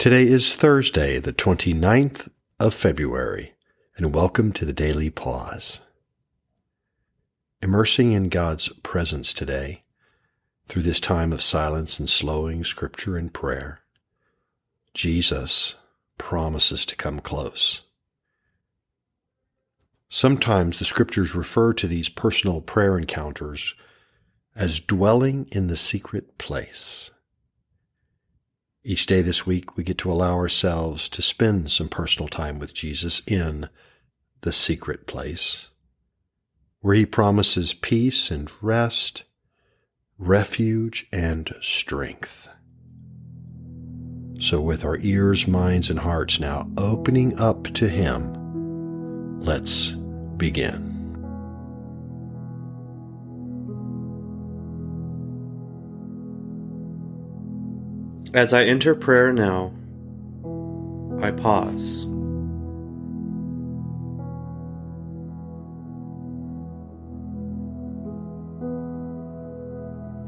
Today is Thursday, the 29th of February, and welcome to the Daily Pause. Immersing in God's presence today, through this time of silence and slowing scripture and prayer, Jesus promises to come close. Sometimes the scriptures refer to these personal prayer encounters as dwelling in the secret place. Each day this week, we get to allow ourselves to spend some personal time with Jesus in the secret place, where he promises peace and rest, refuge and strength. So, with our ears, minds, and hearts now opening up to him, let's begin. As I enter prayer now, I pause.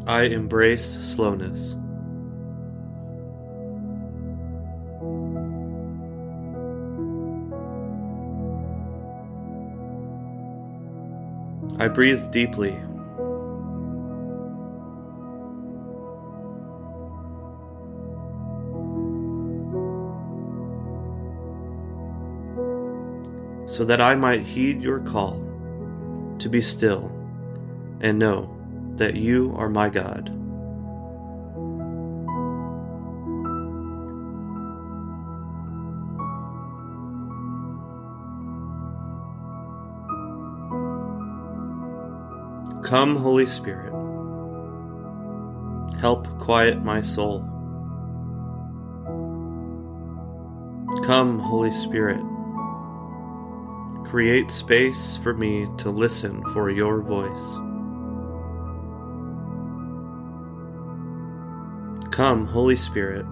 I embrace slowness. I breathe deeply. So that I might heed your call to be still and know that you are my God. Come, Holy Spirit, help quiet my soul. Come, Holy Spirit, create space for me to listen for your voice. Come, Holy Spirit,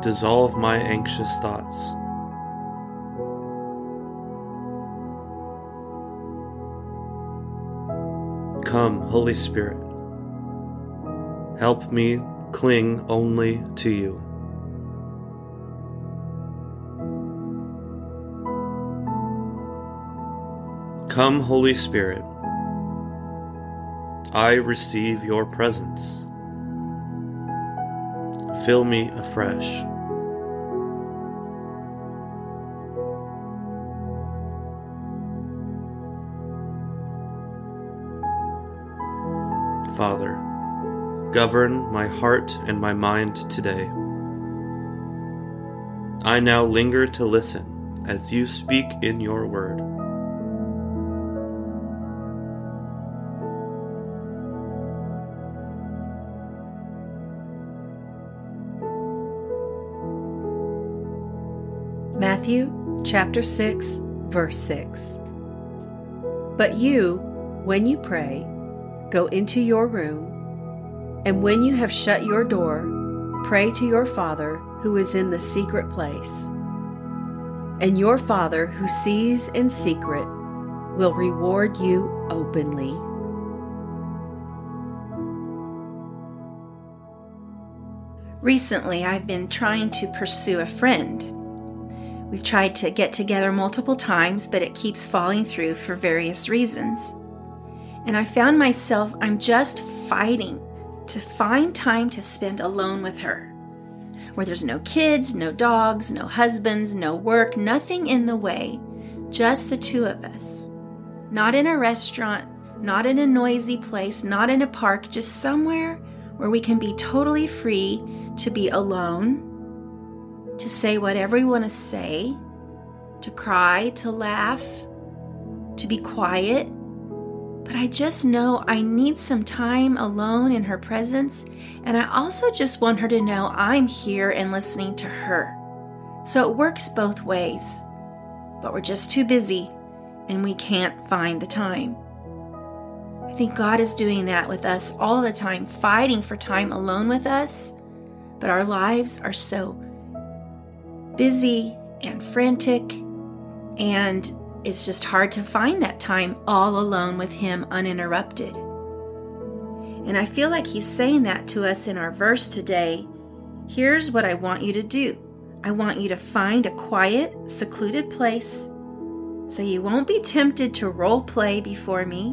dissolve my anxious thoughts. Come, Holy Spirit, help me cling only to you. Come, Holy Spirit, I receive your presence. Fill me afresh. Father, govern my heart and my mind today. I now linger to listen as you speak in your word. Matthew chapter 6, verse 6. But you, when you pray, go into your room, and when you have shut your door, pray to your Father who is in the secret place. And your Father who sees in secret will reward you openly. Recently, I've been trying to pursue a friend. We've tried to get together multiple times, but it keeps falling through for various reasons. And I found myself, I'm just fighting to find time to spend alone with her. Where there's no kids, no dogs, no husbands, no work, nothing in the way, just the two of us. Not in a restaurant, not in a noisy place, not in a park, just somewhere where we can be totally free to be alone to say whatever we want to say, to cry, to laugh, to be quiet. But I just know I need some time alone in her presence, and I also just want her to know I'm here and listening to her. So it works both ways. But we're just too busy and we can't find the time. I think God is doing that with us all the time, fighting for time alone with us. But our lives are so busy and frantic, and it's just hard to find that time all alone with Him uninterrupted. And I feel like He's saying that to us in our verse today Here's what I want you to do I want you to find a quiet, secluded place so you won't be tempted to role play before me,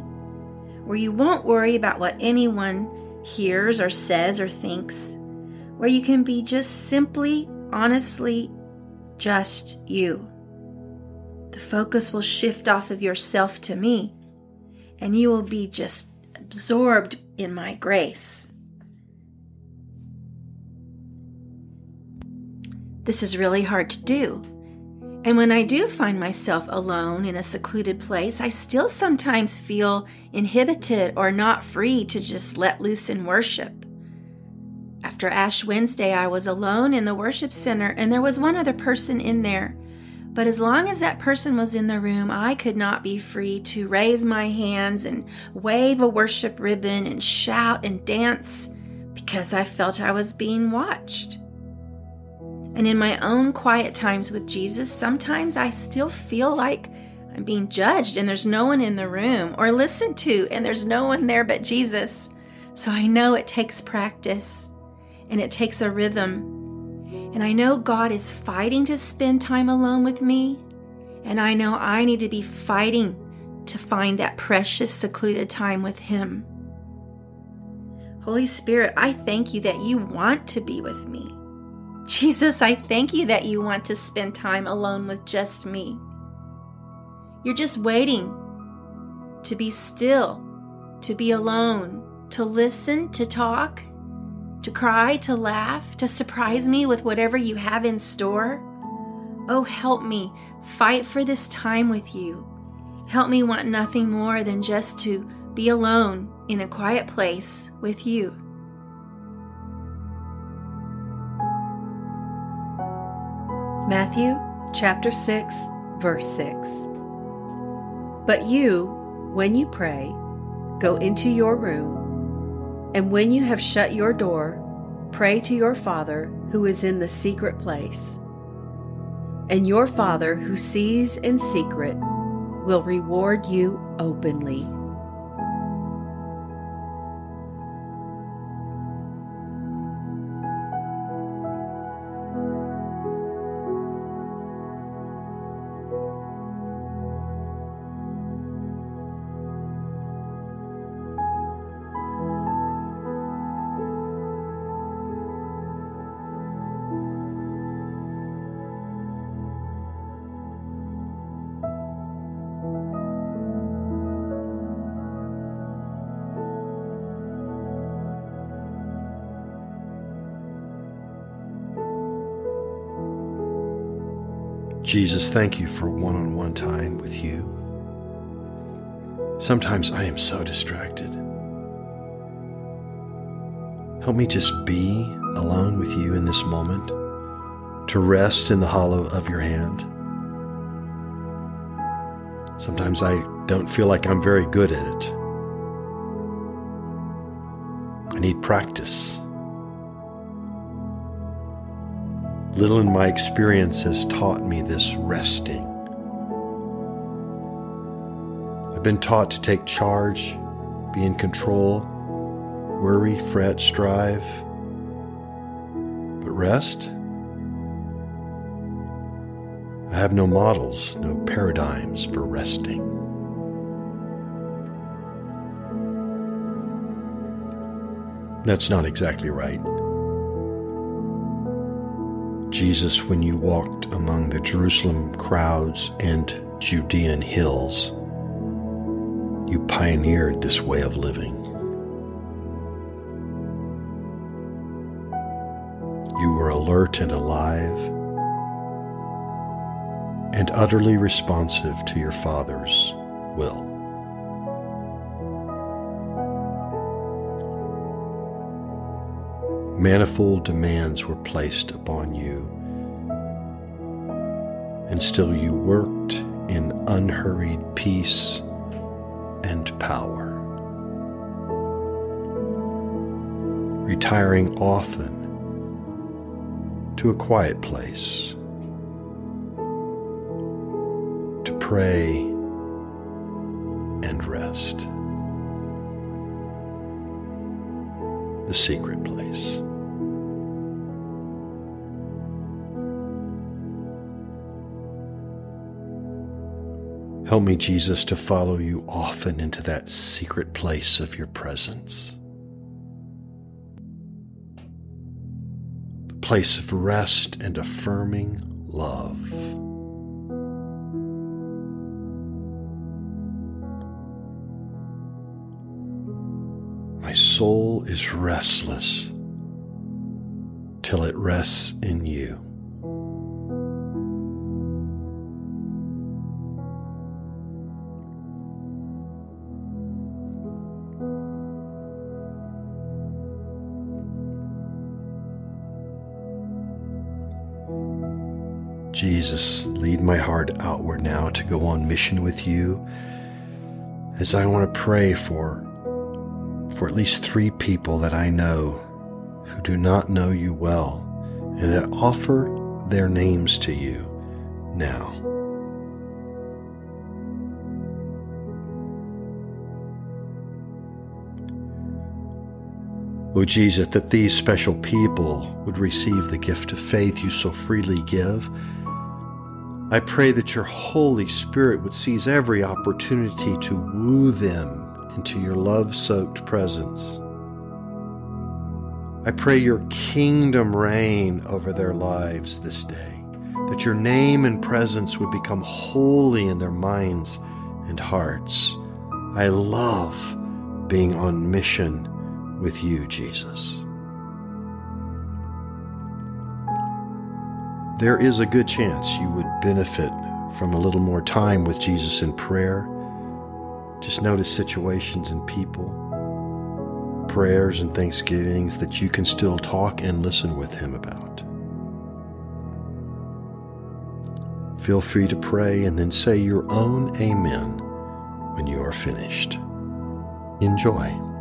where you won't worry about what anyone hears or says or thinks, where you can be just simply, honestly, just you. The focus will shift off of yourself to me, and you will be just absorbed in my grace. This is really hard to do. And when I do find myself alone in a secluded place, I still sometimes feel inhibited or not free to just let loose in worship. After Ash Wednesday, I was alone in the worship center, and there was one other person in there. But as long as that person was in the room, I could not be free to raise my hands and wave a worship ribbon and shout and dance because I felt I was being watched. And in my own quiet times with Jesus, sometimes I still feel like I'm being judged and there's no one in the room, or listened to and there's no one there but Jesus. So I know it takes practice and it takes a rhythm. And I know God is fighting to spend time alone with me. And I know I need to be fighting to find that precious, secluded time with Him. Holy Spirit, I thank you that you want to be with me. Jesus, I thank you that you want to spend time alone with just me. You're just waiting to be still, to be alone, to listen, to talk, to cry, to laugh, to surprise me with whatever you have in store. Oh, help me fight for this time with you. Help me want nothing more than just to be alone in a quiet place with you. Matthew chapter 6, verse 6. But you, when you pray, go into your room, and when you have shut your door, pray to your Father who is in the secret place. And your Father who sees in secret will reward you openly. Jesus, thank you for one on one time with you. Sometimes I am so distracted. Help me just be alone with you in this moment, to rest in the hollow of your hand. Sometimes I don't feel like I'm very good at it. I need practice. Little in my experience has taught me this resting. I've been taught to take charge, be in control, worry, fret, strive. But rest? I have no models, no paradigms for resting. That's not exactly right. Jesus, when you walked among the Jerusalem crowds and Judean hills, you pioneered this way of living. You were alert and alive and utterly responsive to your Father's will. Manifold demands were placed upon you, and still you worked in unhurried peace and power, retiring often to a quiet place to pray and rest. The secret place. Help me, Jesus, to follow you often into that secret place of your presence. The place of rest and affirming love. My soul is restless till it rests in you. Jesus, lead my heart outward now to go on mission with you as I want to pray for for at least 3 people that I know who do not know you well and that offer their names to you now. O Jesus, that these special people would receive the gift of faith you so freely give I pray that your Holy Spirit would seize every opportunity to woo them into your love soaked presence. I pray your kingdom reign over their lives this day, that your name and presence would become holy in their minds and hearts. I love being on mission with you, Jesus. there is a good chance you would benefit from a little more time with Jesus in prayer. Just notice situations and people, prayers and thanksgivings that you can still talk and listen with Him about. Feel free to pray and then say your own Amen when you are finished. Enjoy.